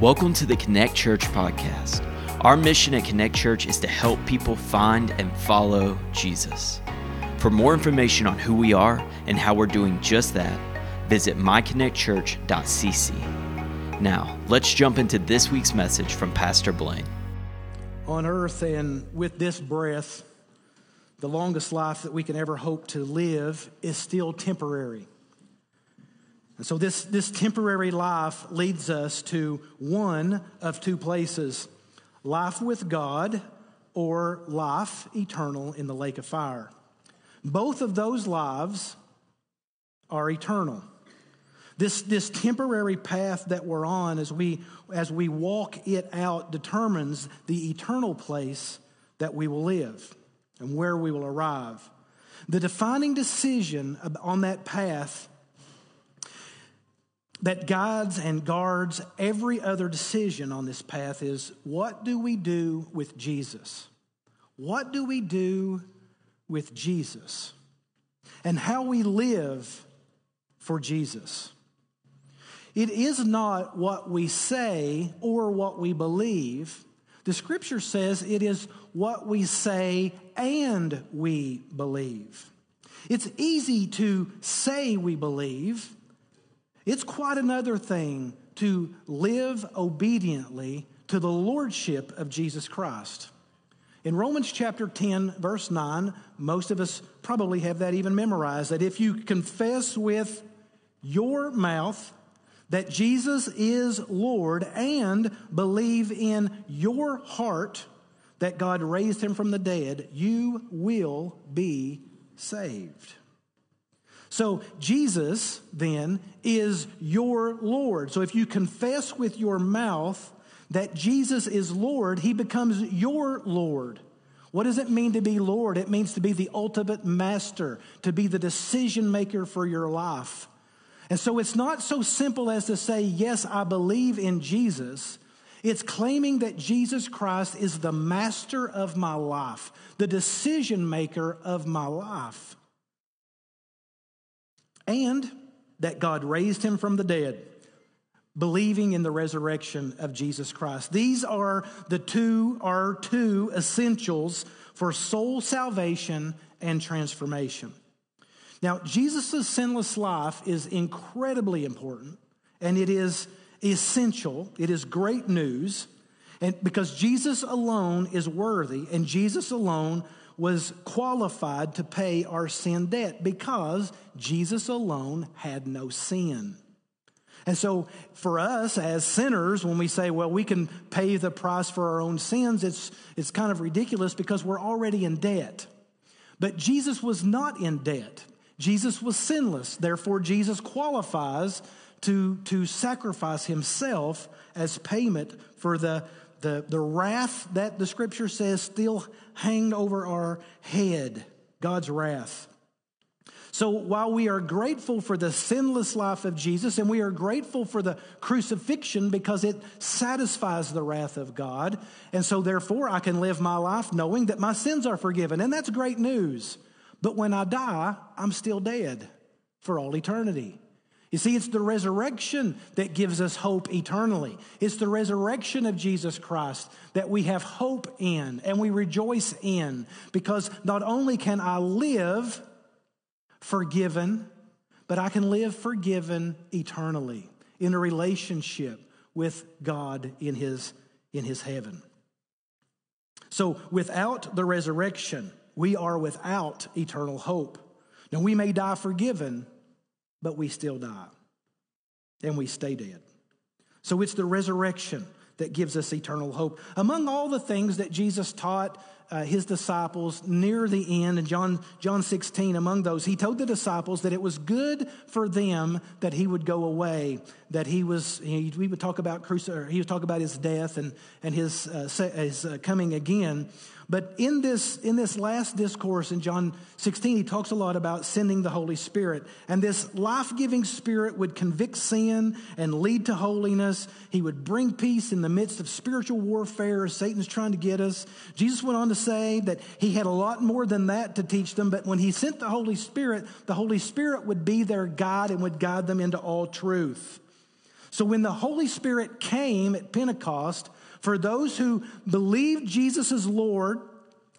Welcome to the Connect Church podcast. Our mission at Connect Church is to help people find and follow Jesus. For more information on who we are and how we're doing just that, visit myconnectchurch.cc. Now, let's jump into this week's message from Pastor Blaine. On earth and with this breath, the longest life that we can ever hope to live is still temporary. And so, this, this temporary life leads us to one of two places life with God or life eternal in the lake of fire. Both of those lives are eternal. This, this temporary path that we're on as we, as we walk it out determines the eternal place that we will live and where we will arrive. The defining decision on that path that guides and guards every other decision on this path is what do we do with Jesus? What do we do with Jesus? And how we live for Jesus. It is not what we say or what we believe. The scripture says it is what we say and we believe. It's easy to say we believe it's quite another thing to live obediently to the lordship of Jesus Christ. In Romans chapter 10, verse 9, most of us probably have that even memorized that if you confess with your mouth that Jesus is Lord and believe in your heart that God raised him from the dead, you will be saved. So, Jesus then is your Lord. So, if you confess with your mouth that Jesus is Lord, he becomes your Lord. What does it mean to be Lord? It means to be the ultimate master, to be the decision maker for your life. And so it's not so simple as to say, Yes, I believe in Jesus. It's claiming that Jesus Christ is the master of my life, the decision maker of my life and that God raised him from the dead, believing in the resurrection of Jesus Christ. These are the two are two essentials for soul salvation and transformation. Now, Jesus' sinless life is incredibly important and it is essential. It is great news. And because Jesus alone is worthy and Jesus alone was qualified to pay our sin debt because Jesus alone had no sin. And so, for us as sinners, when we say, well, we can pay the price for our own sins, it's, it's kind of ridiculous because we're already in debt. But Jesus was not in debt. Jesus was sinless. Therefore, Jesus qualifies to, to sacrifice himself as payment for the, the, the wrath that the scripture says still hang over our head God's wrath. So while we are grateful for the sinless life of Jesus and we are grateful for the crucifixion because it satisfies the wrath of God, and so therefore I can live my life knowing that my sins are forgiven, and that's great news. But when I die, I'm still dead for all eternity. You see, it's the resurrection that gives us hope eternally. It's the resurrection of Jesus Christ that we have hope in and we rejoice in because not only can I live forgiven, but I can live forgiven eternally in a relationship with God in his, in his heaven. So without the resurrection, we are without eternal hope. Now, we may die forgiven but we still die and we stay dead. So it's the resurrection that gives us eternal hope. Among all the things that Jesus taught uh, his disciples near the end in John, John 16, among those, he told the disciples that it was good for them that he would go away, that he was, we would talk about, cruci- he would talk about his death and, and his, uh, his uh, coming again. But in this, in this last discourse in John 16, he talks a lot about sending the Holy Spirit. And this life giving Spirit would convict sin and lead to holiness. He would bring peace in the midst of spiritual warfare as Satan's trying to get us. Jesus went on to say that he had a lot more than that to teach them. But when he sent the Holy Spirit, the Holy Spirit would be their guide and would guide them into all truth. So when the Holy Spirit came at Pentecost, for those who believed Jesus as Lord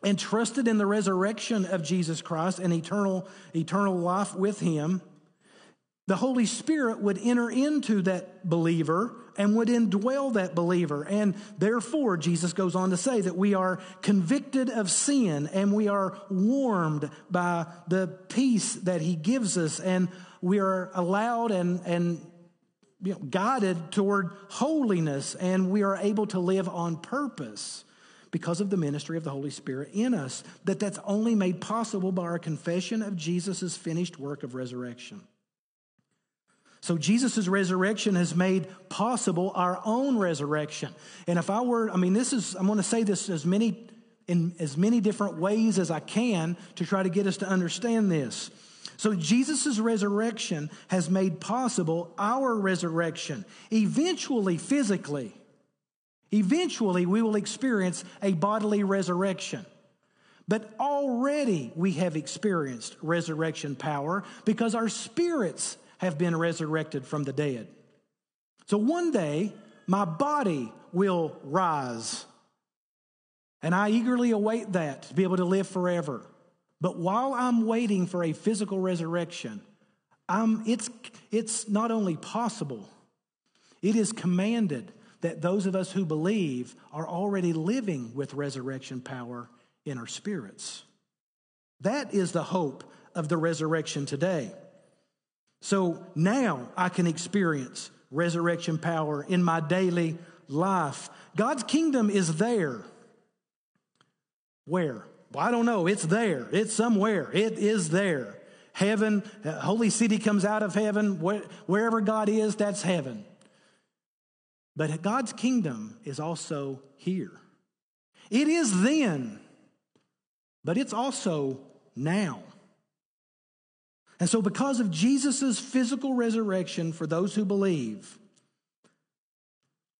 and trusted in the resurrection of Jesus Christ and eternal, eternal life with him, the Holy Spirit would enter into that believer and would indwell that believer. And therefore, Jesus goes on to say that we are convicted of sin and we are warmed by the peace that he gives us, and we are allowed and, and guided toward holiness, and we are able to live on purpose because of the ministry of the Holy Spirit in us. That that's only made possible by our confession of Jesus' finished work of resurrection. So Jesus' resurrection has made possible our own resurrection. And if I were, I mean, this is, I'm going to say this as many in as many different ways as I can to try to get us to understand this. So Jesus' resurrection has made possible our resurrection, eventually physically. Eventually, we will experience a bodily resurrection. But already we have experienced resurrection power because our spirits have been resurrected from the dead. So one day, my body will rise. And I eagerly await that to be able to live forever. But while I'm waiting for a physical resurrection, I'm, it's, it's not only possible, it is commanded that those of us who believe are already living with resurrection power in our spirits. That is the hope of the resurrection today. So now I can experience resurrection power in my daily life. God's kingdom is there. Where? Well, I don't know. It's there. It's somewhere. It is there. Heaven, uh, holy city comes out of heaven. wherever God is, that's heaven. But God's kingdom is also here. It is then, but it's also now. And so, because of Jesus' physical resurrection for those who believe,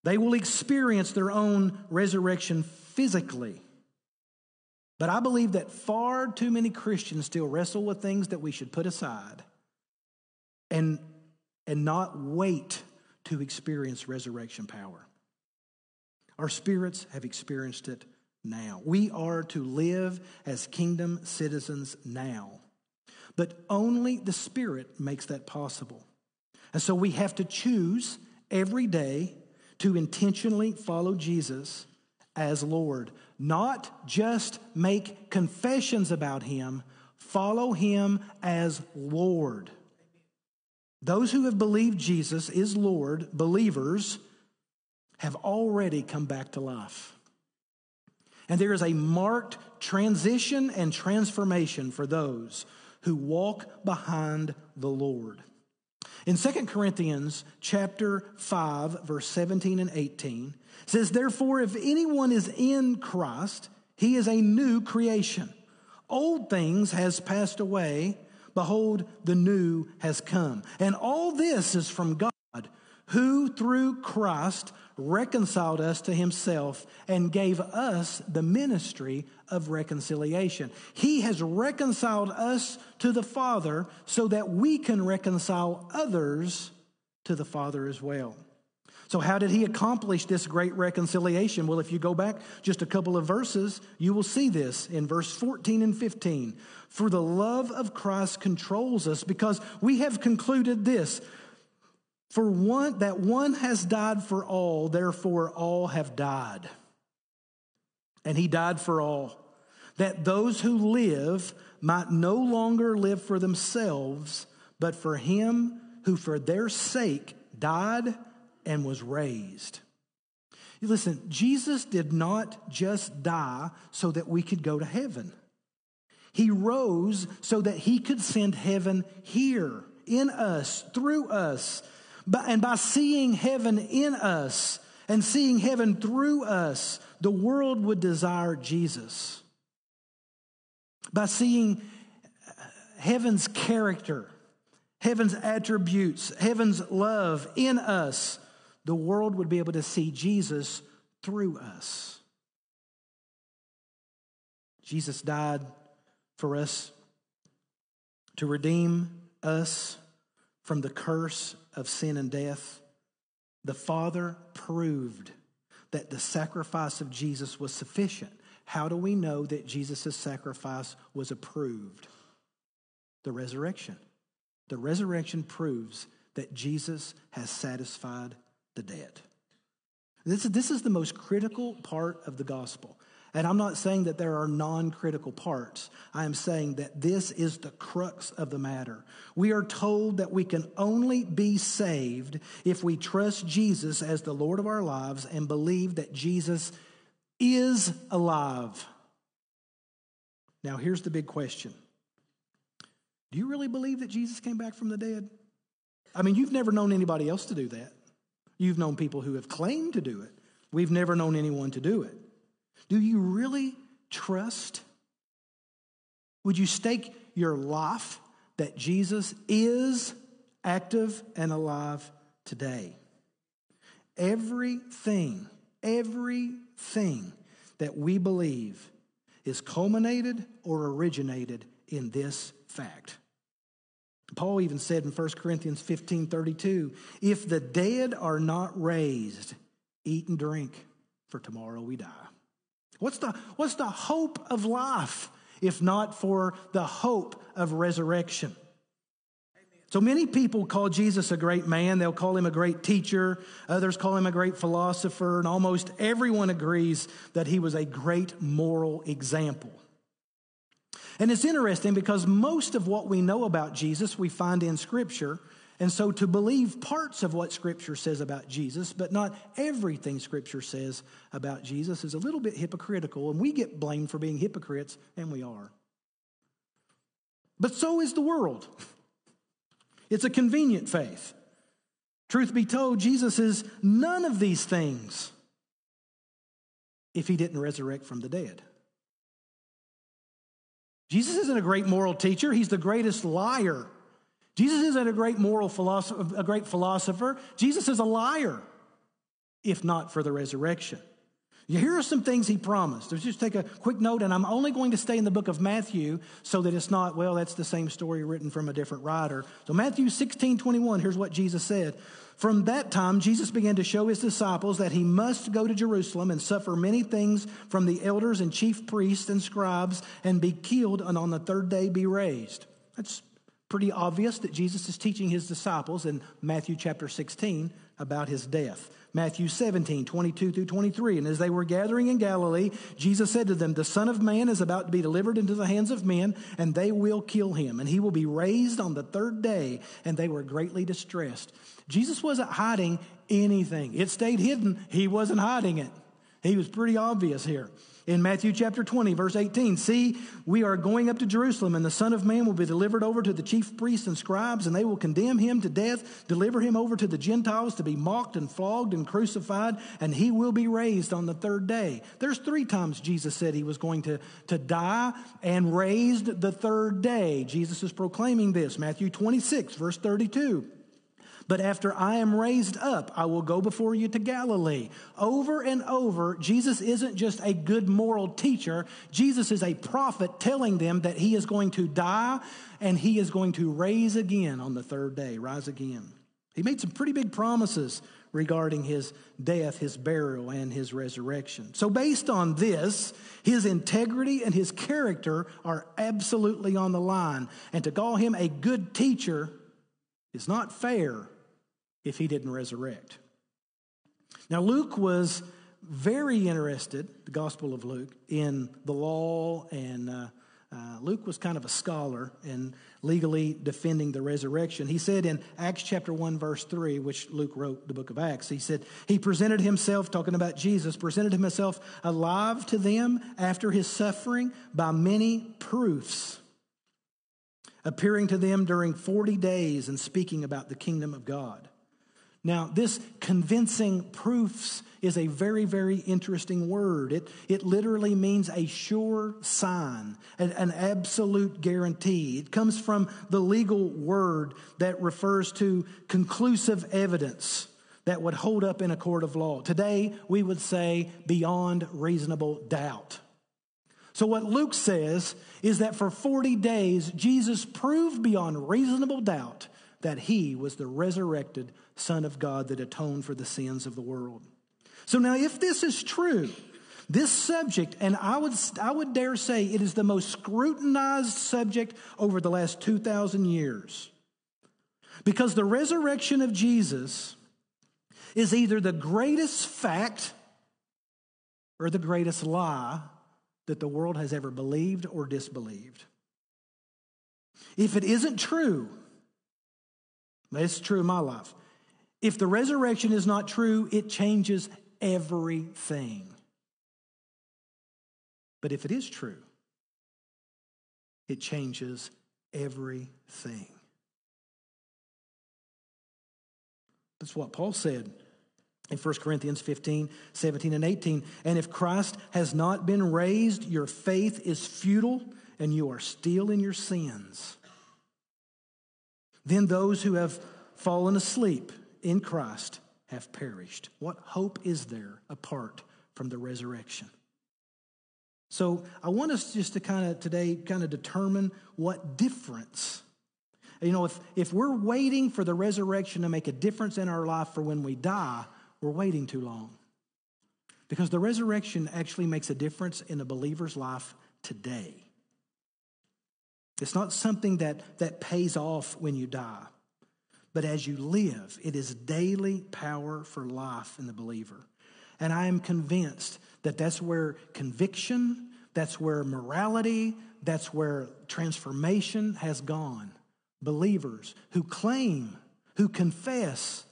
they will experience their own resurrection physically. But I believe that far too many Christians still wrestle with things that we should put aside and, and not wait to experience resurrection power. Our spirits have experienced it now. We are to live as kingdom citizens now. But only the Spirit makes that possible. And so we have to choose every day to intentionally follow Jesus as Lord. Not just make confessions about Him, follow Him as Lord. Those who have believed Jesus is Lord, believers, have already come back to life. And there is a marked transition and transformation for those who walk behind the Lord. In 2 Corinthians chapter 5 verse 17 and 18 says therefore if anyone is in Christ he is a new creation. Old things has passed away. Behold the new has come. And all this is from God who through Christ reconciled us to himself and gave us the ministry of reconciliation. He has reconciled us to the Father so that we can reconcile others to the Father as well. So, how did he accomplish this great reconciliation? Well, if you go back just a couple of verses, you will see this in verse 14 and 15. For the love of Christ controls us because we have concluded this for one, that one has died for all, therefore all have died. And he died for all, that those who live might no longer live for themselves, but for him who for their sake died and was raised. Listen, Jesus did not just die so that we could go to heaven. He rose so that he could send heaven here in us, through us, and by seeing heaven in us and seeing heaven through us, the world would desire Jesus. By seeing uh, heaven's character, heaven's attributes, heaven's love in us, the world would be able to see Jesus through us. Jesus died for us to redeem us from the curse of sin and death. the Father proved that the sacrifice of Jesus was sufficient. How do we know that Jesus' sacrifice was approved? The resurrection. The resurrection proves that Jesus has satisfied the debt. This, this is the most critical part of the gospel. And I'm not saying that there are non critical parts. I am saying that this is the crux of the matter. We are told that we can only be saved if we trust Jesus as the Lord of our lives and believe that Jesus is alive. Now, here's the big question Do you really believe that Jesus came back from the dead? I mean, you've never known anybody else to do that. You've known people who have claimed to do it. We've never known anyone to do it. Do you really trust? Would you stake your life that Jesus is active and alive today? Everything, everything that we believe is culminated or originated in this fact. Paul even said in 1 Corinthians 15 32, if the dead are not raised, eat and drink, for tomorrow we die. What's the, what's the hope of life if not for the hope of resurrection? So many people call Jesus a great man. They'll call him a great teacher. Others call him a great philosopher. And almost everyone agrees that he was a great moral example. And it's interesting because most of what we know about Jesus we find in Scripture. And so to believe parts of what Scripture says about Jesus, but not everything Scripture says about Jesus, is a little bit hypocritical. And we get blamed for being hypocrites, and we are. But so is the world. It's a convenient faith. Truth be told, Jesus is none of these things if he didn't resurrect from the dead. Jesus isn't a great moral teacher, he's the greatest liar. Jesus isn't a great moral philosopher, a great philosopher. Jesus is a liar, if not for the resurrection. Here are some things he promised. Let's just take a quick note, and I'm only going to stay in the book of Matthew so that it's not, well, that's the same story written from a different writer. So, Matthew 16 21, here's what Jesus said. From that time, Jesus began to show his disciples that he must go to Jerusalem and suffer many things from the elders and chief priests and scribes and be killed and on the third day be raised. That's pretty obvious that Jesus is teaching his disciples in Matthew chapter 16 about his death. Matthew 17, 22 through 23. And as they were gathering in Galilee, Jesus said to them, The Son of Man is about to be delivered into the hands of men, and they will kill him, and he will be raised on the third day. And they were greatly distressed. Jesus wasn't hiding anything, it stayed hidden. He wasn't hiding it. He was pretty obvious here in Matthew chapter 20, verse 18. See, we are going up to Jerusalem, and the Son of Man will be delivered over to the chief priests and scribes, and they will condemn him to death, deliver him over to the Gentiles to be mocked and flogged and crucified, and he will be raised on the third day. There's three times Jesus said he was going to, to die and raised the third day. Jesus is proclaiming this. Matthew 26, verse 32. But after I am raised up, I will go before you to Galilee. Over and over, Jesus isn't just a good moral teacher. Jesus is a prophet telling them that he is going to die and he is going to raise again on the third day, rise again. He made some pretty big promises regarding his death, his burial, and his resurrection. So, based on this, his integrity and his character are absolutely on the line. And to call him a good teacher is not fair if he didn't resurrect. Now, Luke was very interested, the Gospel of Luke, in the law, and uh, uh, Luke was kind of a scholar in legally defending the resurrection. He said in Acts chapter 1, verse 3, which Luke wrote the book of Acts, he said, He presented himself, talking about Jesus, presented himself alive to them after his suffering by many proofs, appearing to them during 40 days and speaking about the kingdom of God. Now, this convincing proofs is a very, very interesting word. It, it literally means a sure sign, an, an absolute guarantee. It comes from the legal word that refers to conclusive evidence that would hold up in a court of law. Today, we would say beyond reasonable doubt. So, what Luke says is that for 40 days, Jesus proved beyond reasonable doubt that he was the resurrected Son of God that atoned for the sins of the world. So now, if this is true, this subject, and I would, I would dare say it is the most scrutinized subject over the last 2,000 years. Because the resurrection of Jesus is either the greatest fact or the greatest lie that the world has ever believed or disbelieved. If it isn't true, it's true in my life. If the resurrection is not true, it changes everything. But if it is true, it changes everything. That's what Paul said in 1 Corinthians 15, 17, and 18. And if Christ has not been raised, your faith is futile and you are still in your sins. Then those who have fallen asleep in Christ have perished. What hope is there apart from the resurrection? So I want us just to kind of today kind of determine what difference. You know, if, if we're waiting for the resurrection to make a difference in our life for when we die, we're waiting too long. Because the resurrection actually makes a difference in a believer's life today. It's not something that, that pays off when you die, but as you live, it is daily power for life in the believer. And I am convinced that that's where conviction, that's where morality, that's where transformation has gone. Believers who claim, who confess,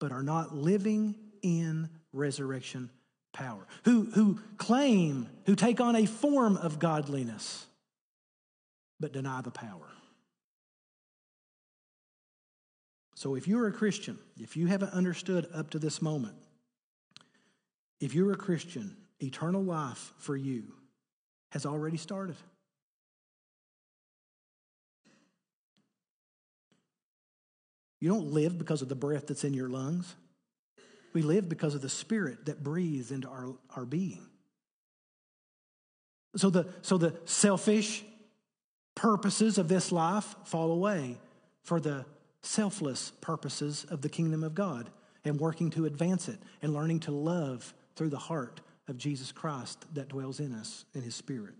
but are not living in resurrection power, who, who claim, who take on a form of godliness, but deny the power. So if you're a Christian, if you haven't understood up to this moment, if you're a Christian, eternal life for you has already started. You don't live because of the breath that's in your lungs. We live because of the spirit that breathes into our, our being. So the, so the selfish purposes of this life fall away for the selfless purposes of the kingdom of God and working to advance it and learning to love through the heart of Jesus Christ that dwells in us in his spirit.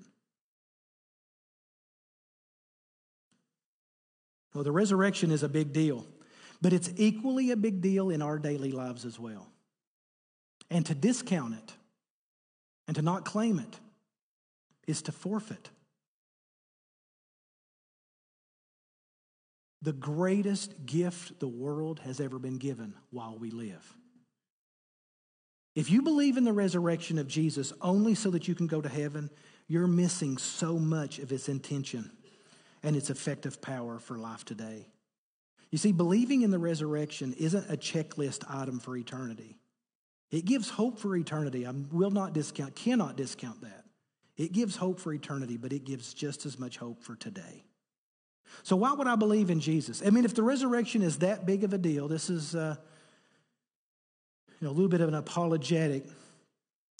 Well, the resurrection is a big deal. But it's equally a big deal in our daily lives as well. And to discount it and to not claim it is to forfeit the greatest gift the world has ever been given while we live. If you believe in the resurrection of Jesus only so that you can go to heaven, you're missing so much of its intention and its effective power for life today. You see, believing in the resurrection isn't a checklist item for eternity. It gives hope for eternity. I will not discount, cannot discount that. It gives hope for eternity, but it gives just as much hope for today. So, why would I believe in Jesus? I mean, if the resurrection is that big of a deal, this is uh, you know, a little bit of an apologetic.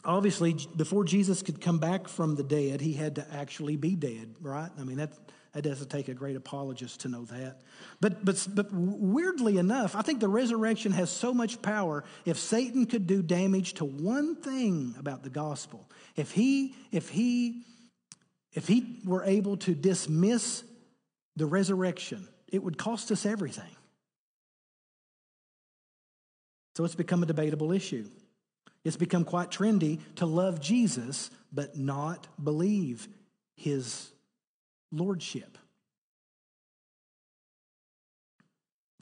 Obviously, before Jesus could come back from the dead, he had to actually be dead, right? I mean, that, that doesn't take a great apologist to know that. But, but, but weirdly enough, I think the resurrection has so much power. If Satan could do damage to one thing about the gospel, if he, if he, if he were able to dismiss the resurrection, it would cost us everything. So it's become a debatable issue. It's become quite trendy to love Jesus but not believe his lordship.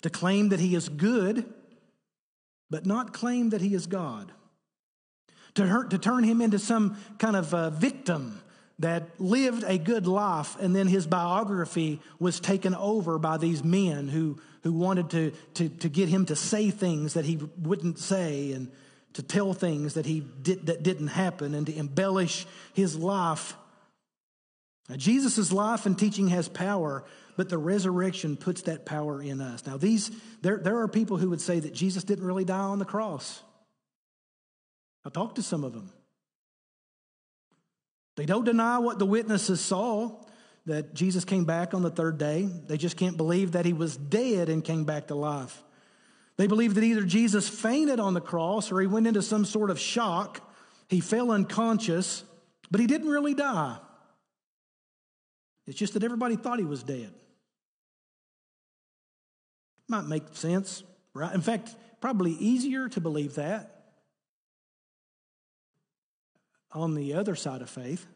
To claim that he is good, but not claim that he is God. To, hurt, to turn him into some kind of a victim that lived a good life and then his biography was taken over by these men who, who wanted to, to, to get him to say things that he wouldn't say and to tell things that he did, that didn't happen and to embellish his life Jesus' life and teaching has power, but the resurrection puts that power in us. Now, these there, there are people who would say that Jesus didn't really die on the cross. I talked to some of them. They don't deny what the witnesses saw that Jesus came back on the third day. They just can't believe that he was dead and came back to life. They believe that either Jesus fainted on the cross or he went into some sort of shock. He fell unconscious, but he didn't really die. It's just that everybody thought he was dead. Might make sense, right? In fact, probably easier to believe that on the other side of faith.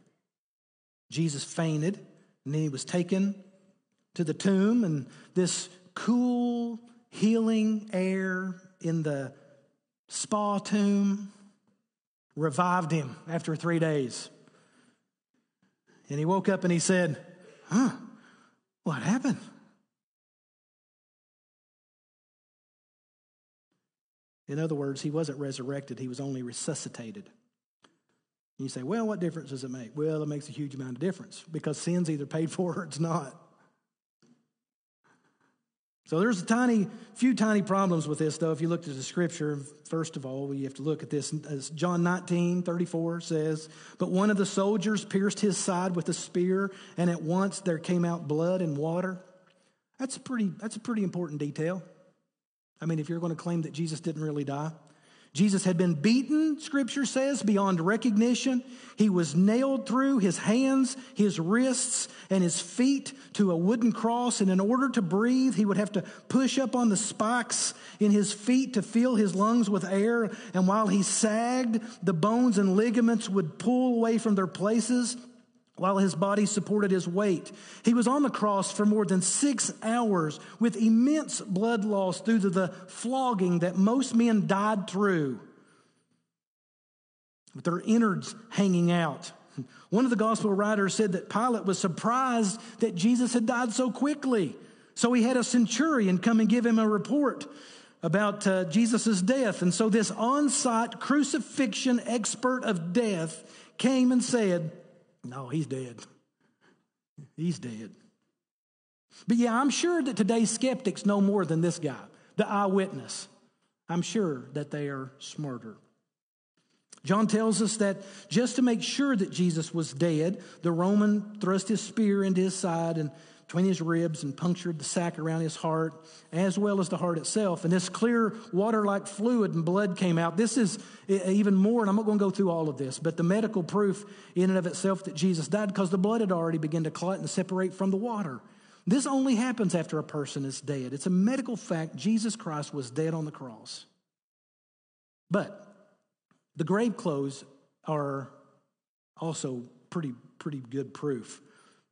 Jesus fainted, and then he was taken to the tomb, and this cool, healing air in the spa tomb revived him after three days. And he woke up and he said, Huh, what happened? In other words, he wasn't resurrected, he was only resuscitated. You say, well, what difference does it make? Well, it makes a huge amount of difference because sin's either paid for or it's not. So there's a tiny, few tiny problems with this, though. If you look at the scripture, first of all, you have to look at this. As John 19, 34 says, But one of the soldiers pierced his side with a spear, and at once there came out blood and water. That's a pretty, that's a pretty important detail. I mean, if you're going to claim that Jesus didn't really die. Jesus had been beaten, scripture says, beyond recognition. He was nailed through his hands, his wrists, and his feet to a wooden cross. And in order to breathe, he would have to push up on the spikes in his feet to fill his lungs with air. And while he sagged, the bones and ligaments would pull away from their places while his body supported his weight. He was on the cross for more than six hours with immense blood loss due to the flogging that most men died through, with their innards hanging out. One of the gospel writers said that Pilate was surprised that Jesus had died so quickly. So he had a centurion come and give him a report about uh, Jesus' death. And so this on site crucifixion expert of death came and said, no, he's dead. He's dead. But yeah, I'm sure that today's skeptics know more than this guy, the eyewitness. I'm sure that they are smarter. John tells us that just to make sure that Jesus was dead, the Roman thrust his spear into his side and between his ribs and punctured the sac around his heart, as well as the heart itself. And this clear water like fluid and blood came out. This is even more, and I'm not going to go through all of this, but the medical proof in and of itself that Jesus died because the blood had already begun to clot and separate from the water. This only happens after a person is dead. It's a medical fact. Jesus Christ was dead on the cross. But the grave clothes are also pretty, pretty good proof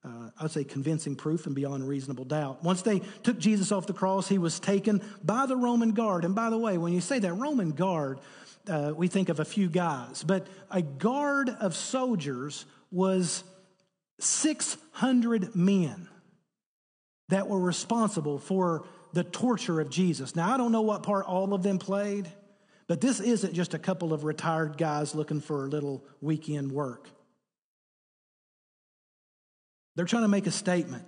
uh, I'd say convincing proof and beyond reasonable doubt. Once they took Jesus off the cross, he was taken by the Roman guard. And by the way, when you say that Roman guard, uh, we think of a few guys, but a guard of soldiers was 600 men that were responsible for the torture of Jesus. Now, I don't know what part all of them played, but this isn't just a couple of retired guys looking for a little weekend work. They're trying to make a statement.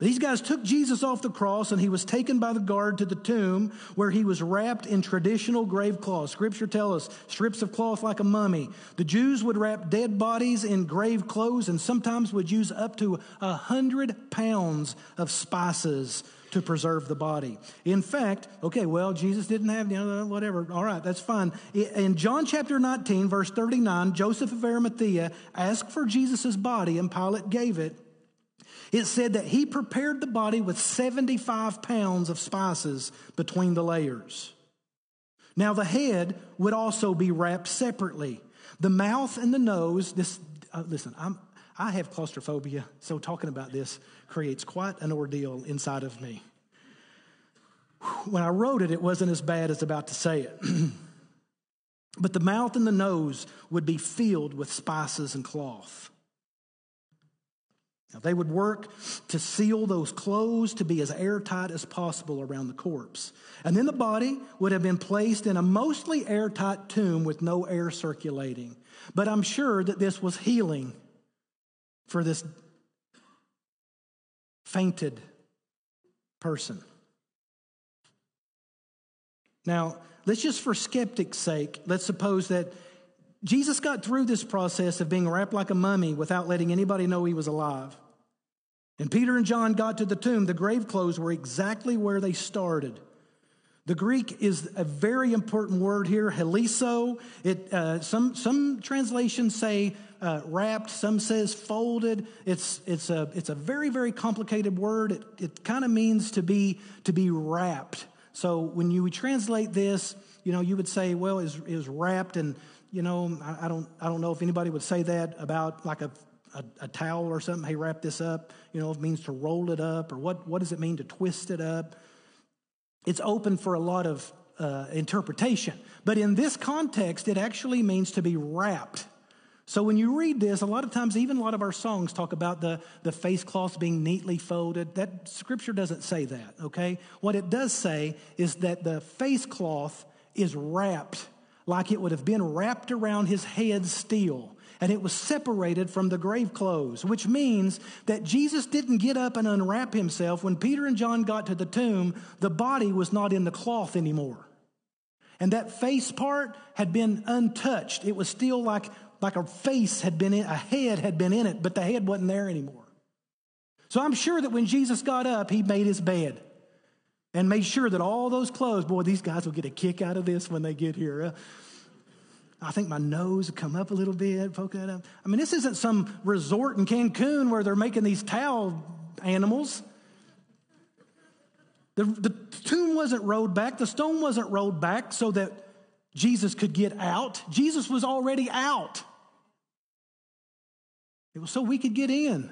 These guys took Jesus off the cross and he was taken by the guard to the tomb where he was wrapped in traditional grave cloth. Scripture tells us strips of cloth like a mummy. The Jews would wrap dead bodies in grave clothes and sometimes would use up to a hundred pounds of spices to preserve the body. In fact, okay, well, Jesus didn't have, you know, whatever. All right, that's fine. In John chapter 19, verse 39, Joseph of Arimathea asked for Jesus' body and Pilate gave it. It said that he prepared the body with 75 pounds of spices between the layers. Now, the head would also be wrapped separately. The mouth and the nose, this, uh, listen, I'm, I have claustrophobia, so talking about this creates quite an ordeal inside of me. When I wrote it, it wasn't as bad as about to say it. but the mouth and the nose would be filled with spices and cloth. Now, they would work to seal those clothes to be as airtight as possible around the corpse. And then the body would have been placed in a mostly airtight tomb with no air circulating. But I'm sure that this was healing for this fainted person. Now, let's just for skeptics' sake, let's suppose that Jesus got through this process of being wrapped like a mummy without letting anybody know he was alive. And Peter and John got to the tomb. The grave clothes were exactly where they started. The Greek is a very important word here, heliso. It, uh, some, some translations say uh, wrapped, some says folded. It's, it's, a, it's a very, very complicated word. It, it kind of means to be, to be wrapped. So when you translate this, you know, you would say, well, is, was wrapped, and, you know, I, I, don't, I don't know if anybody would say that about like a, a, a towel or something. Hey, wrap this up. You know, it means to roll it up, or what, what does it mean to twist it up? It's open for a lot of uh, interpretation. But in this context, it actually means to be wrapped. So when you read this, a lot of times, even a lot of our songs talk about the, the face cloth being neatly folded. That scripture doesn't say that, okay? What it does say is that the face cloth is wrapped like it would have been wrapped around his head still and it was separated from the grave clothes, which means that Jesus didn't get up and unwrap himself. When Peter and John got to the tomb, the body was not in the cloth anymore. And that face part had been untouched. It was still like, like a face had been in, a head had been in it, but the head wasn't there anymore. So I'm sure that when Jesus got up, he made his bed and made sure that all those clothes, boy, these guys will get a kick out of this when they get here. I think my nose would come up a little bit, that up. I mean, this isn't some resort in Cancun where they're making these towel animals. The, the tomb wasn't rolled back, the stone wasn't rolled back so that Jesus could get out. Jesus was already out. It was so we could get in.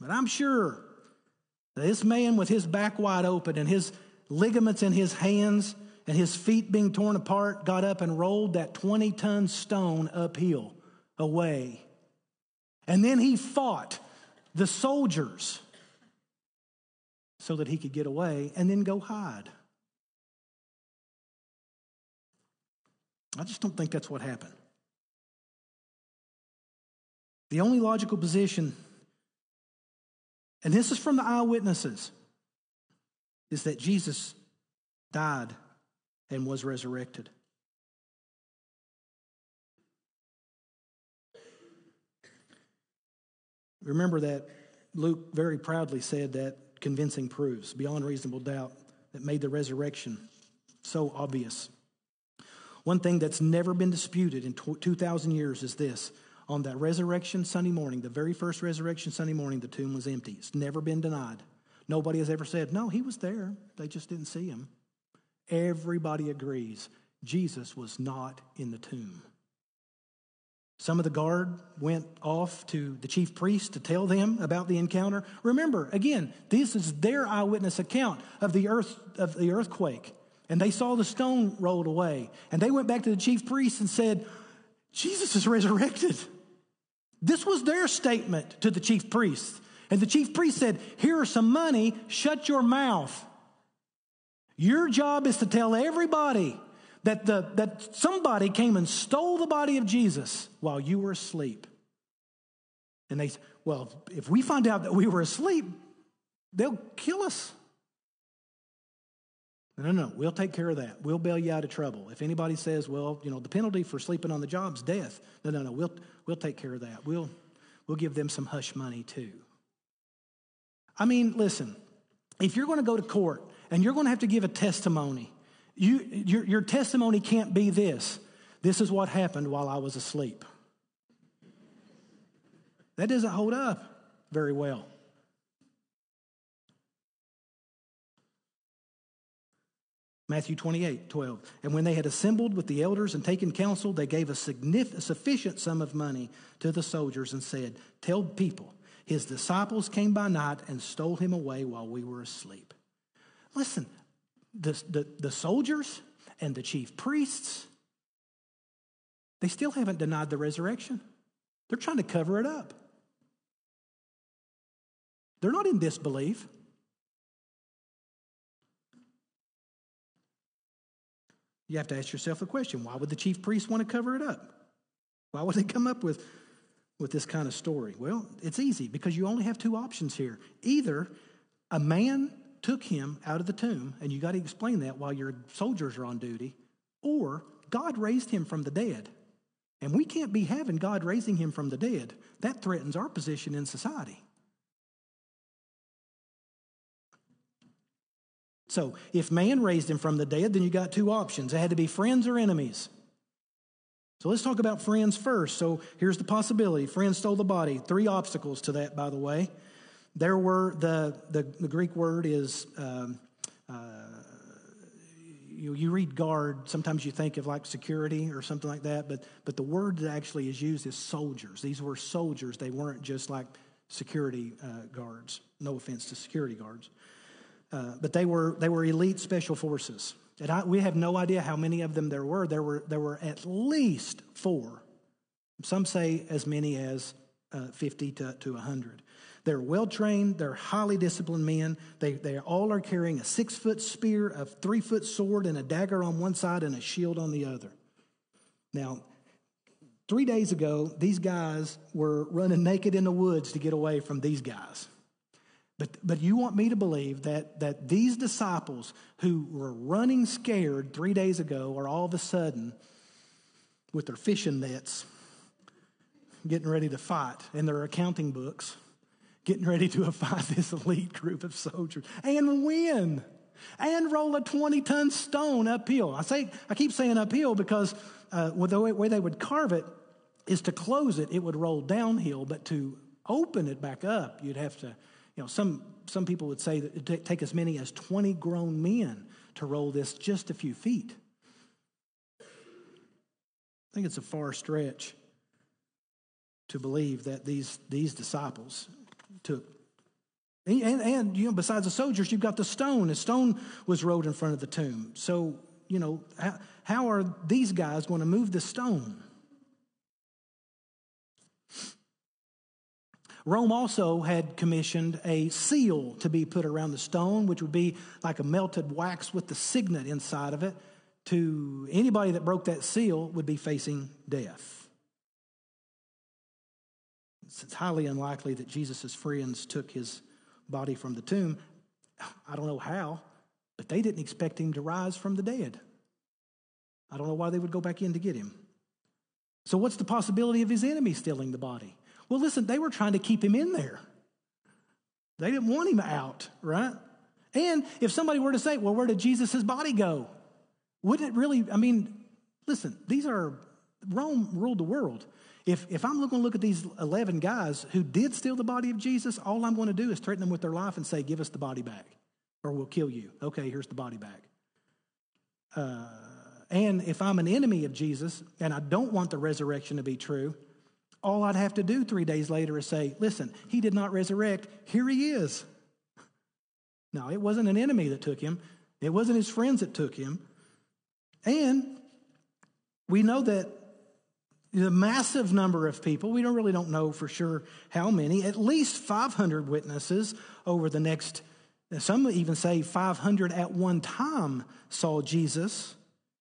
But I'm sure this man with his back wide open and his ligaments in his hands and his feet being torn apart, got up and rolled that 20 ton stone uphill away. And then he fought the soldiers so that he could get away and then go hide. I just don't think that's what happened. The only logical position, and this is from the eyewitnesses, is that Jesus died and was resurrected. Remember that Luke very proudly said that convincing proofs, beyond reasonable doubt, that made the resurrection so obvious. One thing that's never been disputed in 2,000 years is this. On that resurrection Sunday morning, the very first resurrection Sunday morning, the tomb was empty. It's never been denied. Nobody has ever said, no, he was there. They just didn't see him. Everybody agrees Jesus was not in the tomb. Some of the guard went off to the chief priest to tell them about the encounter. Remember, again, this is their eyewitness account of the earth of the earthquake. And they saw the stone rolled away. And they went back to the chief priest and said, Jesus is resurrected. This was their statement to the chief priest. And the chief priest said, Here are some money, shut your mouth. Your job is to tell everybody that, the, that somebody came and stole the body of Jesus while you were asleep. And they said, Well, if we find out that we were asleep, they'll kill us. No, no, no. We'll take care of that. We'll bail you out of trouble. If anybody says, well, you know, the penalty for sleeping on the job is death. No, no, no. We'll, we'll take care of that. We'll, we'll give them some hush money too. I mean, listen, if you're going to go to court and you're going to have to give a testimony, you, your, your testimony can't be this this is what happened while I was asleep. That doesn't hold up very well. Matthew 28, 12. And when they had assembled with the elders and taken counsel, they gave a, a sufficient sum of money to the soldiers and said, Tell people, his disciples came by night and stole him away while we were asleep. Listen, the, the, the soldiers and the chief priests, they still haven't denied the resurrection. They're trying to cover it up. They're not in disbelief. You have to ask yourself a question why would the chief priest want to cover it up? Why would they come up with with this kind of story? Well, it's easy because you only have two options here. Either a man took him out of the tomb, and you got to explain that while your soldiers are on duty, or God raised him from the dead. And we can't be having God raising him from the dead. That threatens our position in society. So, if man raised him from the dead, then you got two options. It had to be friends or enemies. So let's talk about friends first. So here's the possibility friends stole the body. Three obstacles to that, by the way. There were, the, the, the Greek word is, um, uh, you, you read guard, sometimes you think of like security or something like that, but, but the word that actually is used is soldiers. These were soldiers, they weren't just like security uh, guards. No offense to security guards. Uh, but they were, they were elite special forces. And I, we have no idea how many of them there were. There were, there were at least four. Some say as many as uh, 50 to, to 100. They're well trained, they're highly disciplined men. They, they all are carrying a six foot spear, a three foot sword, and a dagger on one side and a shield on the other. Now, three days ago, these guys were running naked in the woods to get away from these guys. But, but you want me to believe that, that these disciples who were running scared three days ago are all of a sudden with their fishing nets getting ready to fight and their accounting books getting ready to fight this elite group of soldiers and win and roll a 20 ton stone uphill. I say, I keep saying uphill because uh, the way they would carve it is to close it, it would roll downhill, but to open it back up, you'd have to you know, some, some people would say that it would take as many as 20 grown men to roll this just a few feet. I think it's a far stretch to believe that these, these disciples took. And, and, you know, besides the soldiers, you've got the stone. A stone was rolled in front of the tomb. So, you know, how, how are these guys going to move the stone? Rome also had commissioned a seal to be put around the stone, which would be like a melted wax with the signet inside of it. To anybody that broke that seal would be facing death. It's highly unlikely that Jesus' friends took his body from the tomb. I don't know how, but they didn't expect him to rise from the dead. I don't know why they would go back in to get him. So, what's the possibility of his enemy stealing the body? Well, listen, they were trying to keep him in there. They didn't want him out, right? And if somebody were to say, well, where did Jesus' body go? Wouldn't it really, I mean, listen, these are, Rome ruled the world. If, if I'm going to look at these 11 guys who did steal the body of Jesus, all I'm going to do is threaten them with their life and say, give us the body back or we'll kill you. Okay, here's the body back. Uh, and if I'm an enemy of Jesus and I don't want the resurrection to be true, all I'd have to do three days later is say, listen, he did not resurrect. Here he is. No, it wasn't an enemy that took him, it wasn't his friends that took him. And we know that the massive number of people, we don't really don't know for sure how many, at least 500 witnesses over the next, some even say 500 at one time saw Jesus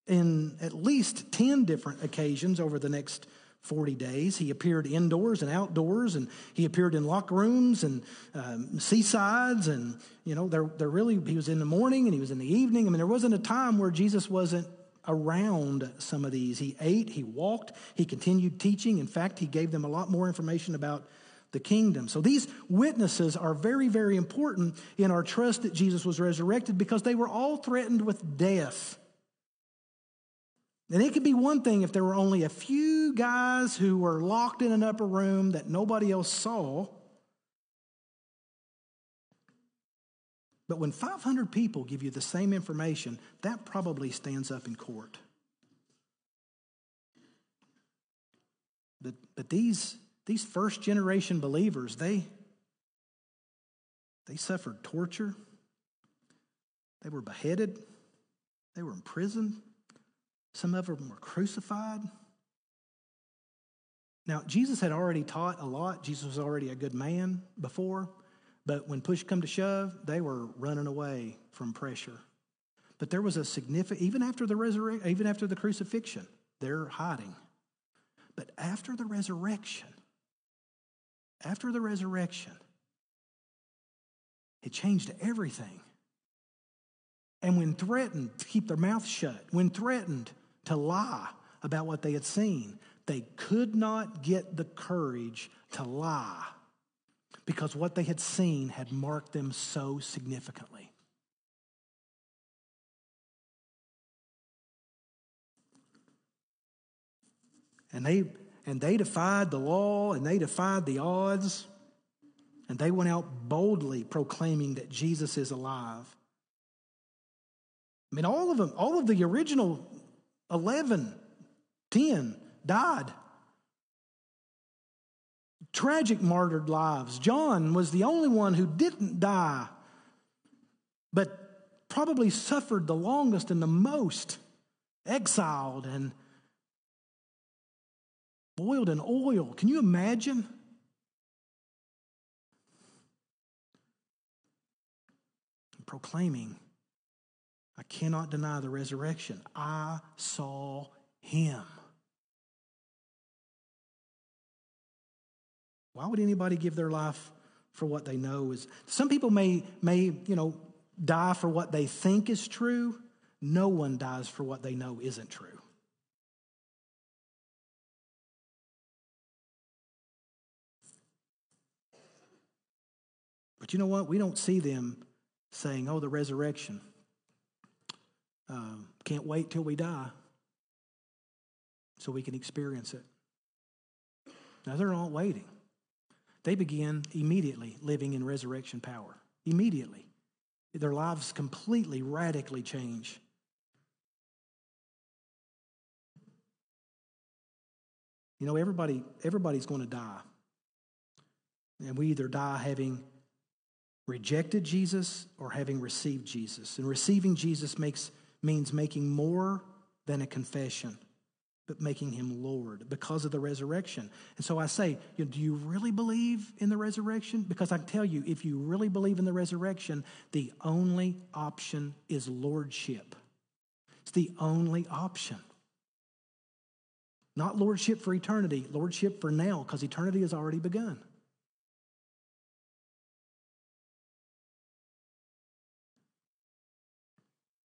in at least 10 different occasions over the next 40 days. He appeared indoors and outdoors, and he appeared in locker rooms and um, seasides. And, you know, there, there really, he was in the morning and he was in the evening. I mean, there wasn't a time where Jesus wasn't around some of these. He ate, he walked, he continued teaching. In fact, he gave them a lot more information about the kingdom. So these witnesses are very, very important in our trust that Jesus was resurrected because they were all threatened with death. And it could be one thing if there were only a few guys who were locked in an upper room that nobody else saw. But when 500 people give you the same information, that probably stands up in court. But, but these, these first generation believers, they, they suffered torture, they were beheaded, they were imprisoned. Some of them were crucified. Now, Jesus had already taught a lot. Jesus was already a good man before, but when push come to shove, they were running away from pressure. But there was a significant, even after the resurrection, even after the crucifixion, they're hiding. But after the resurrection, after the resurrection, it changed everything. And when threatened keep their mouth shut, when threatened to lie about what they had seen. They could not get the courage to lie because what they had seen had marked them so significantly. And they, and they defied the law and they defied the odds. And they went out boldly proclaiming that Jesus is alive. I mean, all of them, all of the original 11, 10 died. Tragic martyred lives. John was the only one who didn't die, but probably suffered the longest and the most, exiled and boiled in oil. Can you imagine? Proclaiming, I cannot deny the resurrection. I saw him. Why would anybody give their life for what they know is some people may may, you know, die for what they think is true. No one dies for what they know isn't true. But you know what? We don't see them saying, oh, the resurrection. Um, can't wait till we die so we can experience it. Now, they're not waiting. They begin immediately living in resurrection power. Immediately. Their lives completely, radically change. You know, everybody, everybody's going to die. And we either die having rejected Jesus or having received Jesus. And receiving Jesus makes, means making more than a confession, but making him Lord because of the resurrection. And so I say, you know, do you really believe in the resurrection? Because I tell you, if you really believe in the resurrection, the only option is lordship. It's the only option. Not lordship for eternity, lordship for now, because eternity has already begun.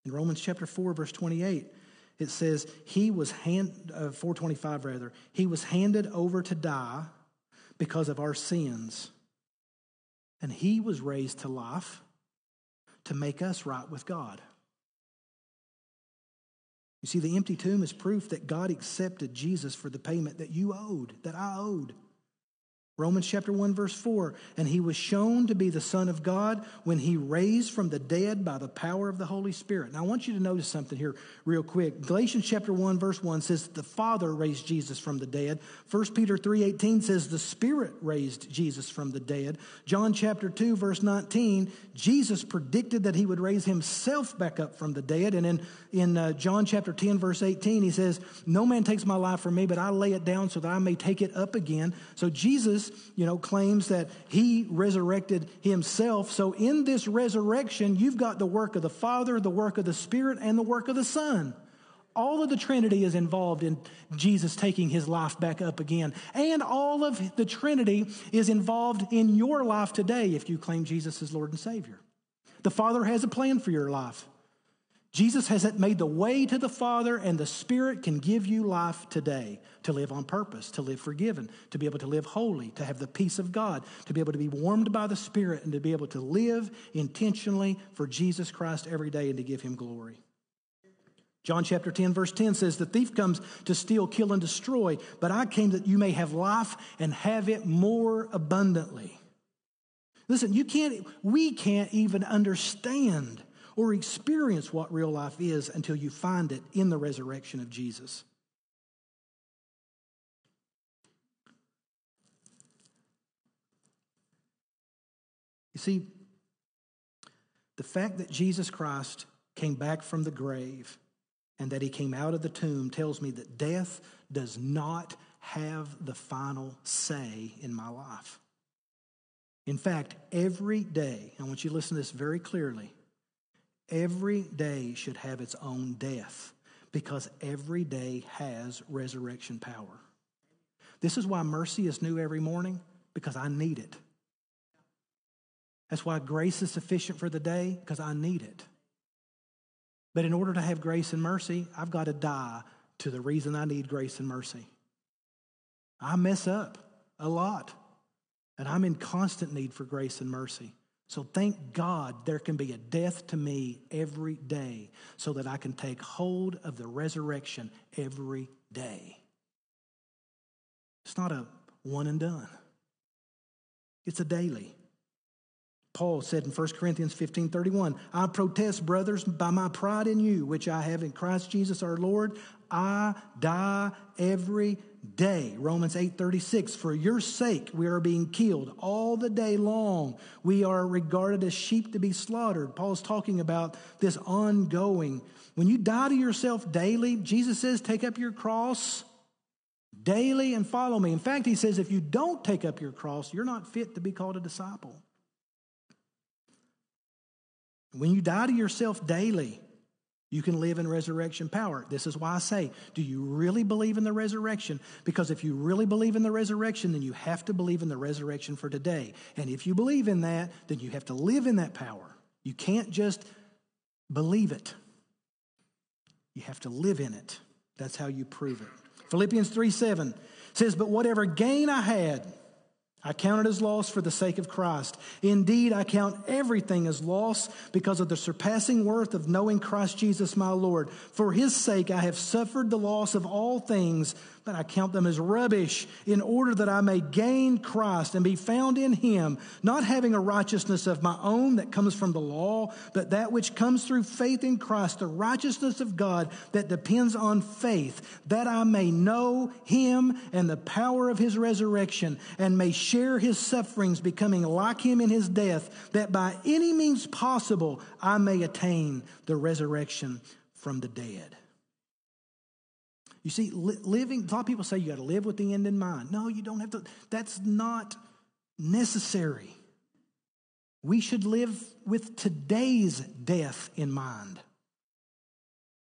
In Romans chapter 4, verse 28, it says, He was hand, uh, 425 rather, He was handed over to die because of our sins. And He was raised to life to make us right with God. You see, the empty tomb is proof that God accepted Jesus for the payment that you owed, that I owed. Romans chapter 1 verse 4, and he was shown to be the son of God when he raised from the dead by the power of the Holy Spirit. Now I want you to notice something here real quick. Galatians chapter 1 verse 1 says the Father raised Jesus from the dead. 1 Peter 3:18 says the Spirit raised Jesus from the dead. John chapter 2 verse 19, Jesus predicted that he would raise himself back up from the dead and in in uh, John chapter 10 verse 18 he says, "No man takes my life from me, but I lay it down so that I may take it up again." So Jesus you know, claims that he resurrected himself. So in this resurrection, you've got the work of the Father, the work of the Spirit, and the work of the Son. All of the Trinity is involved in Jesus taking his life back up again. And all of the Trinity is involved in your life today if you claim Jesus as Lord and Savior. The Father has a plan for your life. Jesus has made the way to the Father, and the Spirit can give you life today to live on purpose, to live forgiven, to be able to live holy, to have the peace of God, to be able to be warmed by the Spirit, and to be able to live intentionally for Jesus Christ every day and to give Him glory. John chapter 10, verse 10 says, The thief comes to steal, kill, and destroy, but I came that you may have life and have it more abundantly. Listen, you can't, we can't even understand or experience what real life is until you find it in the resurrection of Jesus. You see, the fact that Jesus Christ came back from the grave and that he came out of the tomb tells me that death does not have the final say in my life. In fact, every day, I want you to listen to this very clearly. Every day should have its own death because every day has resurrection power. This is why mercy is new every morning because I need it. That's why grace is sufficient for the day because I need it. But in order to have grace and mercy, I've got to die to the reason I need grace and mercy. I mess up a lot, and I'm in constant need for grace and mercy. So thank God there can be a death to me every day so that I can take hold of the resurrection every day. It's not a one and done, it's a daily. Paul said in 1 Corinthians 15 31, I protest, brothers, by my pride in you, which I have in Christ Jesus our Lord, I die every day. Romans 8 36, for your sake we are being killed all the day long. We are regarded as sheep to be slaughtered. Paul's talking about this ongoing. When you die to yourself daily, Jesus says, take up your cross daily and follow me. In fact, he says, if you don't take up your cross, you're not fit to be called a disciple. When you die to yourself daily, you can live in resurrection power. This is why I say, do you really believe in the resurrection? Because if you really believe in the resurrection, then you have to believe in the resurrection for today. And if you believe in that, then you have to live in that power. You can't just believe it, you have to live in it. That's how you prove it. Philippians 3 7 says, But whatever gain I had, I count it as loss for the sake of Christ. Indeed, I count everything as loss because of the surpassing worth of knowing Christ Jesus my Lord. For his sake, I have suffered the loss of all things but I count them as rubbish in order that I may gain Christ and be found in him, not having a righteousness of my own that comes from the law, but that which comes through faith in Christ, the righteousness of God that depends on faith, that I may know him and the power of his resurrection and may share his sufferings, becoming like him in his death, that by any means possible I may attain the resurrection from the dead. You see, li- living, a lot of people say you got to live with the end in mind. No, you don't have to. That's not necessary. We should live with today's death in mind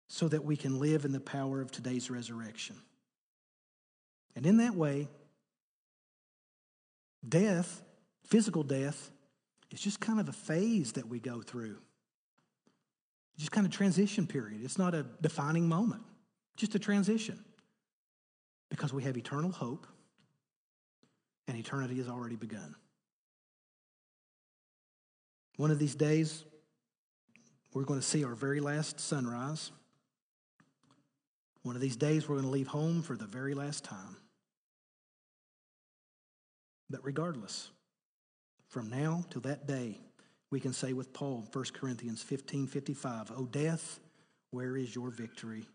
so that we can live in the power of today's resurrection. And in that way, death, physical death, is just kind of a phase that we go through. Just kind of transition period. It's not a defining moment. Just a transition. Because we have eternal hope and eternity has already begun. One of these days, we're going to see our very last sunrise. One of these days, we're going to leave home for the very last time. But regardless, from now till that day, we can say with Paul, 1 Corinthians 15 55, O death, where is your victory?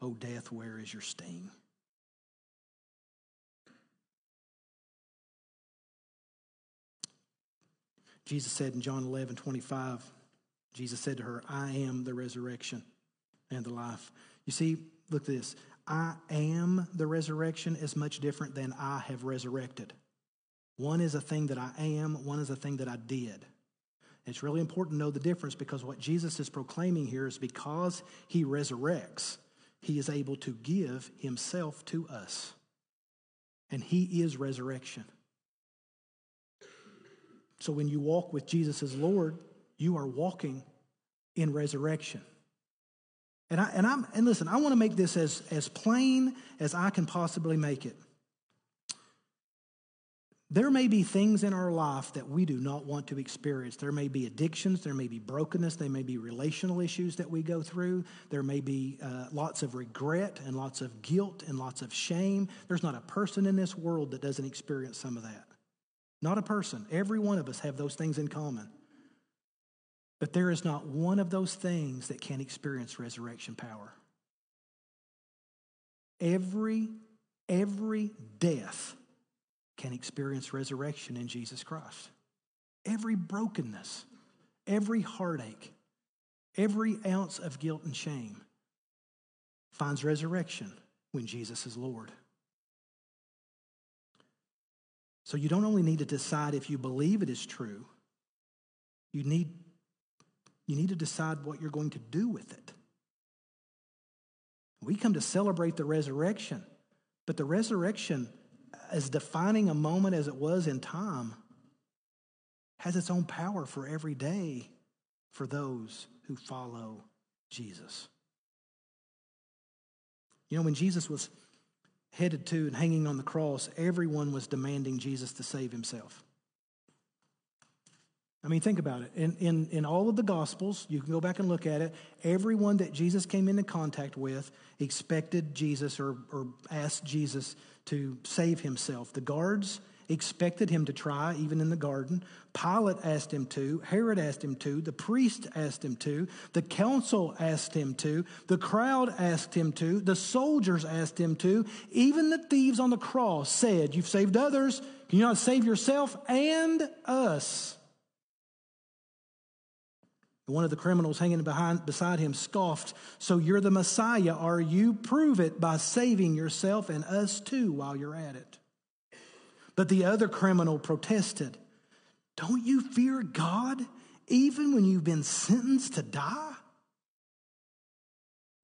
O death, where is your sting? Jesus said in John 11, 25, Jesus said to her, I am the resurrection and the life. You see, look at this. I am the resurrection is much different than I have resurrected. One is a thing that I am, one is a thing that I did. It's really important to know the difference because what Jesus is proclaiming here is because he resurrects, he is able to give himself to us. And he is resurrection. So when you walk with Jesus as Lord, you are walking in resurrection. And I and I'm and listen, I want to make this as, as plain as I can possibly make it. There may be things in our life that we do not want to experience. There may be addictions, there may be brokenness, there may be relational issues that we go through. There may be uh, lots of regret and lots of guilt and lots of shame. There's not a person in this world that doesn't experience some of that. Not a person. Every one of us have those things in common. But there is not one of those things that can experience resurrection power. Every every death can experience resurrection in Jesus Christ. Every brokenness, every heartache, every ounce of guilt and shame finds resurrection when Jesus is Lord. So you don't only need to decide if you believe it is true, you need, you need to decide what you're going to do with it. We come to celebrate the resurrection, but the resurrection as defining a moment as it was in time, has its own power for every day for those who follow Jesus. You know, when Jesus was headed to and hanging on the cross, everyone was demanding Jesus to save himself. I mean, think about it. In, in, in all of the Gospels, you can go back and look at it, everyone that Jesus came into contact with expected Jesus or, or asked Jesus to save himself. The guards expected him to try, even in the garden. Pilate asked him to. Herod asked him to. The priest asked him to. The council asked him to. The crowd asked him to. The soldiers asked him to. Even the thieves on the cross said, You've saved others. Can you not save yourself and us? One of the criminals hanging behind, beside him scoffed, So you're the Messiah, are you? Prove it by saving yourself and us too while you're at it. But the other criminal protested, Don't you fear God even when you've been sentenced to die?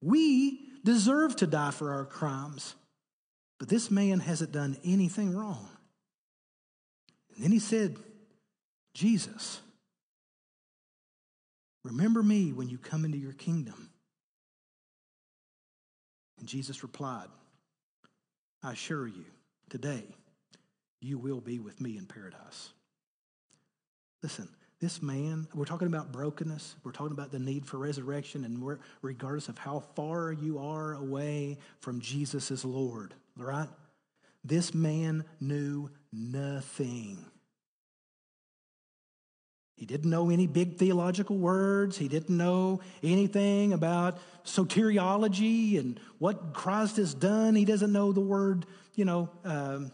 We deserve to die for our crimes, but this man hasn't done anything wrong. And then he said, Jesus, remember me when you come into your kingdom. And Jesus replied, I assure you, today, you will be with me in paradise. Listen, this man, we're talking about brokenness, we're talking about the need for resurrection, and regardless of how far you are away from Jesus as Lord, right? This man knew nothing. He didn't know any big theological words. He didn't know anything about soteriology and what Christ has done. He doesn't know the word, you know, um,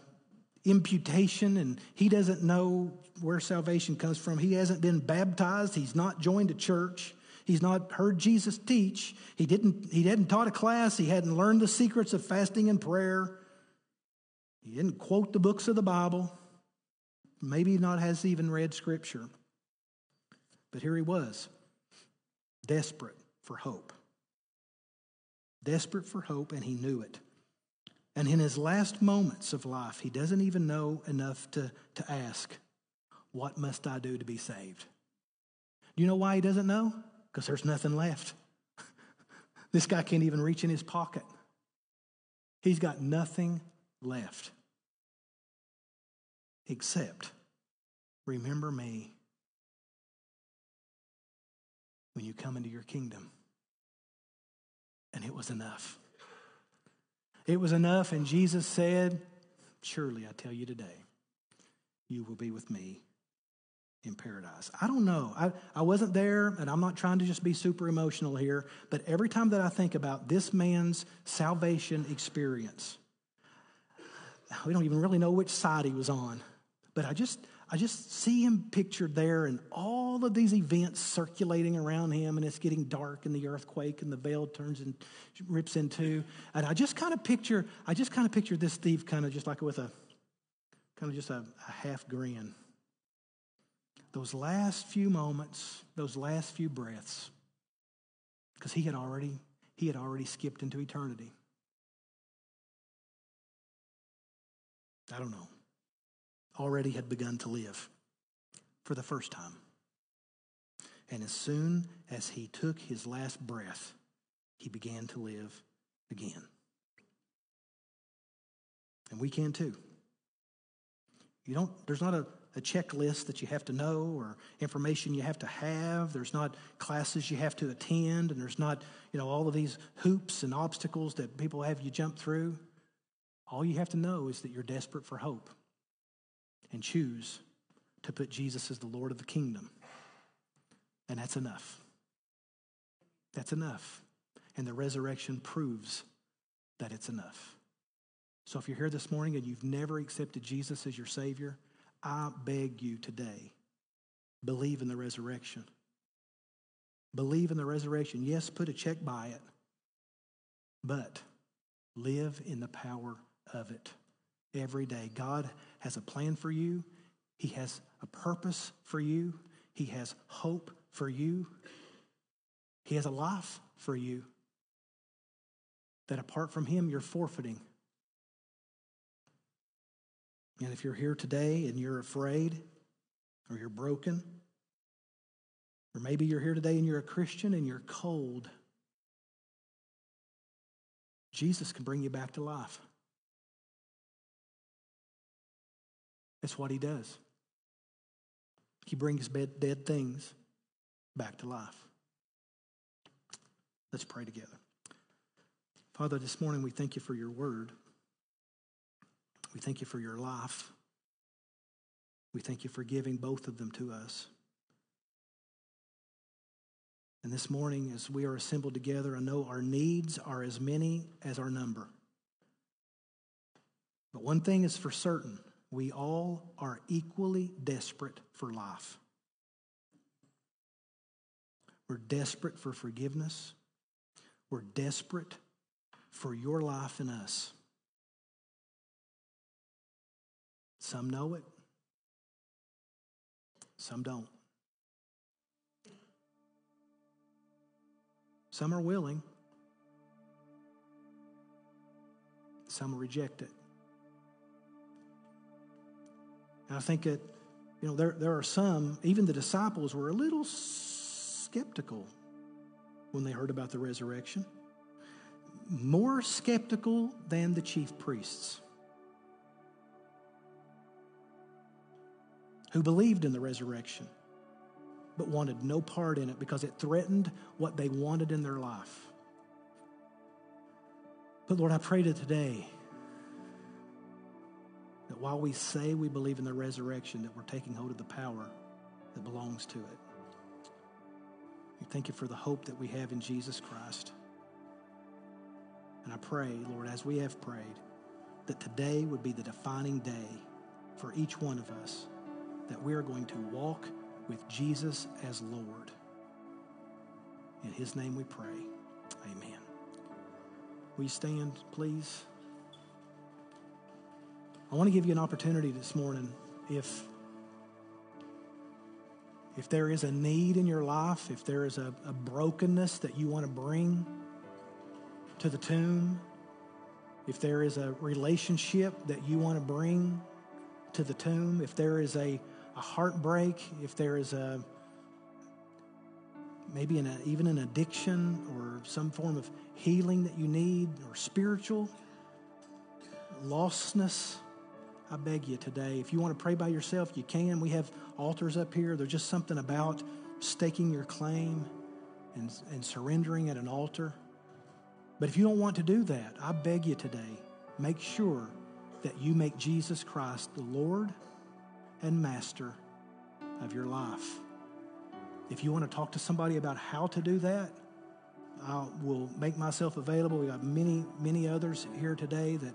imputation and he doesn't know where salvation comes from. He hasn't been baptized. He's not joined a church. He's not heard Jesus teach. He didn't, he hadn't taught a class. He hadn't learned the secrets of fasting and prayer. He didn't quote the books of the Bible. Maybe not has even read scripture. But here he was, desperate for hope. Desperate for hope, and he knew it. And in his last moments of life, he doesn't even know enough to, to ask, What must I do to be saved? Do you know why he doesn't know? Because there's nothing left. this guy can't even reach in his pocket. He's got nothing left except remember me when you come into your kingdom. And it was enough. It was enough, and Jesus said, Surely I tell you today, you will be with me in paradise. I don't know. I, I wasn't there, and I'm not trying to just be super emotional here, but every time that I think about this man's salvation experience, we don't even really know which side he was on, but I just I just see him pictured there and all of these events circulating around him, and it's getting dark, and the earthquake, and the veil turns and rips in two. And I just kind of picture, I just kind of picture this thief kind of just like with a kind of just a, a half grin. Those last few moments, those last few breaths, because he had already he had already skipped into eternity. I don't know already had begun to live for the first time. And as soon as he took his last breath, he began to live again. And we can too. You don't, there's not a, a checklist that you have to know or information you have to have. There's not classes you have to attend, and there's not, you know, all of these hoops and obstacles that people have you jump through. All you have to know is that you're desperate for hope and choose to put Jesus as the Lord of the kingdom. And that's enough. That's enough. And the resurrection proves that it's enough. So if you're here this morning and you've never accepted Jesus as your Savior, I beg you today believe in the resurrection. Believe in the resurrection. Yes, put a check by it, but live in the power of it every day. God has a plan for you, He has a purpose for you, He has hope for you, He has a life for you that apart from Him, you're forfeiting. And if you're here today and you're afraid or you're broken, or maybe you're here today and you're a Christian and you're cold, Jesus can bring you back to life. It's what he does. He brings dead things back to life. Let's pray together. Father, this morning we thank you for your word. We thank you for your life. We thank you for giving both of them to us. And this morning, as we are assembled together, I know our needs are as many as our number. But one thing is for certain we all are equally desperate for life. We're desperate for forgiveness. We're desperate for your life in us. Some know it, some don't. Some are willing, some reject it. And I think that, you know, there, there are some, even the disciples were a little skeptical when they heard about the resurrection, more skeptical than the chief priests. Who believed in the resurrection, but wanted no part in it because it threatened what they wanted in their life. But Lord, I pray to today while we say we believe in the resurrection, that we're taking hold of the power that belongs to it. We thank you for the hope that we have in Jesus Christ. And I pray, Lord, as we have prayed, that today would be the defining day for each one of us, that we are going to walk with Jesus as Lord. In his name we pray. Amen. We stand, please? I want to give you an opportunity this morning if if there is a need in your life, if there is a, a brokenness that you want to bring to the tomb, if there is a relationship that you want to bring to the tomb, if there is a, a heartbreak, if there is a maybe an, even an addiction or some form of healing that you need or spiritual lostness, I beg you today, if you want to pray by yourself, you can. We have altars up here. There's just something about staking your claim and, and surrendering at an altar. But if you don't want to do that, I beg you today, make sure that you make Jesus Christ the Lord and Master of your life. If you want to talk to somebody about how to do that, I will make myself available. We got many, many others here today that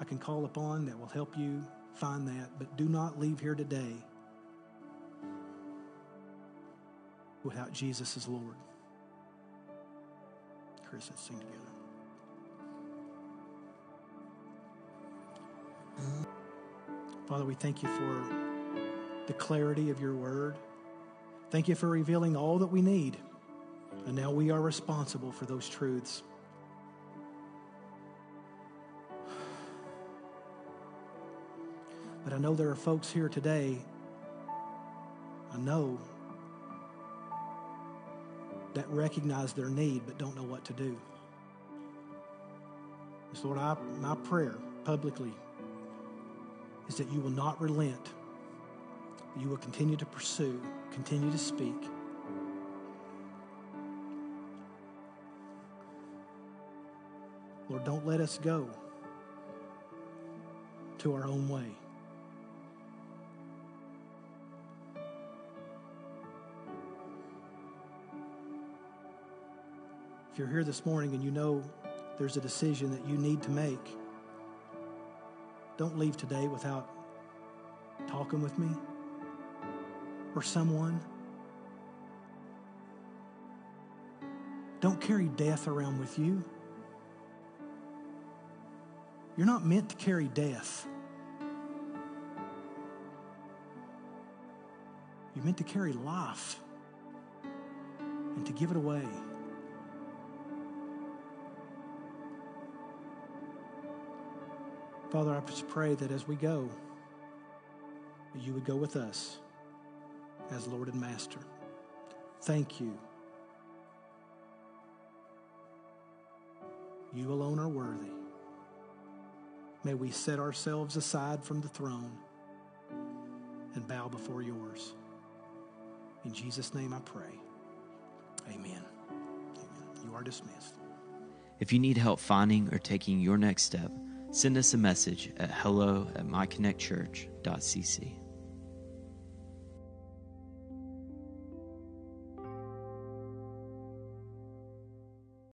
I can call upon that will help you find that. But do not leave here today without Jesus as Lord. Chris, let's sing together. Father, we thank you for the clarity of your word. Thank you for revealing all that we need. And now we are responsible for those truths. But I know there are folks here today, I know, that recognize their need but don't know what to do. So, Lord, I, my prayer publicly is that you will not relent. You will continue to pursue, continue to speak. Lord, don't let us go to our own way. If you're here this morning and you know there's a decision that you need to make, don't leave today without talking with me or someone. Don't carry death around with you. You're not meant to carry death. You're meant to carry life and to give it away. Father, I just pray that as we go, you would go with us as Lord and Master. Thank you. You alone are worthy. May we set ourselves aside from the throne and bow before yours. In Jesus' name I pray. Amen. Amen. You are dismissed. If you need help finding or taking your next step, send us a message at hello at myconnectchurch.cc.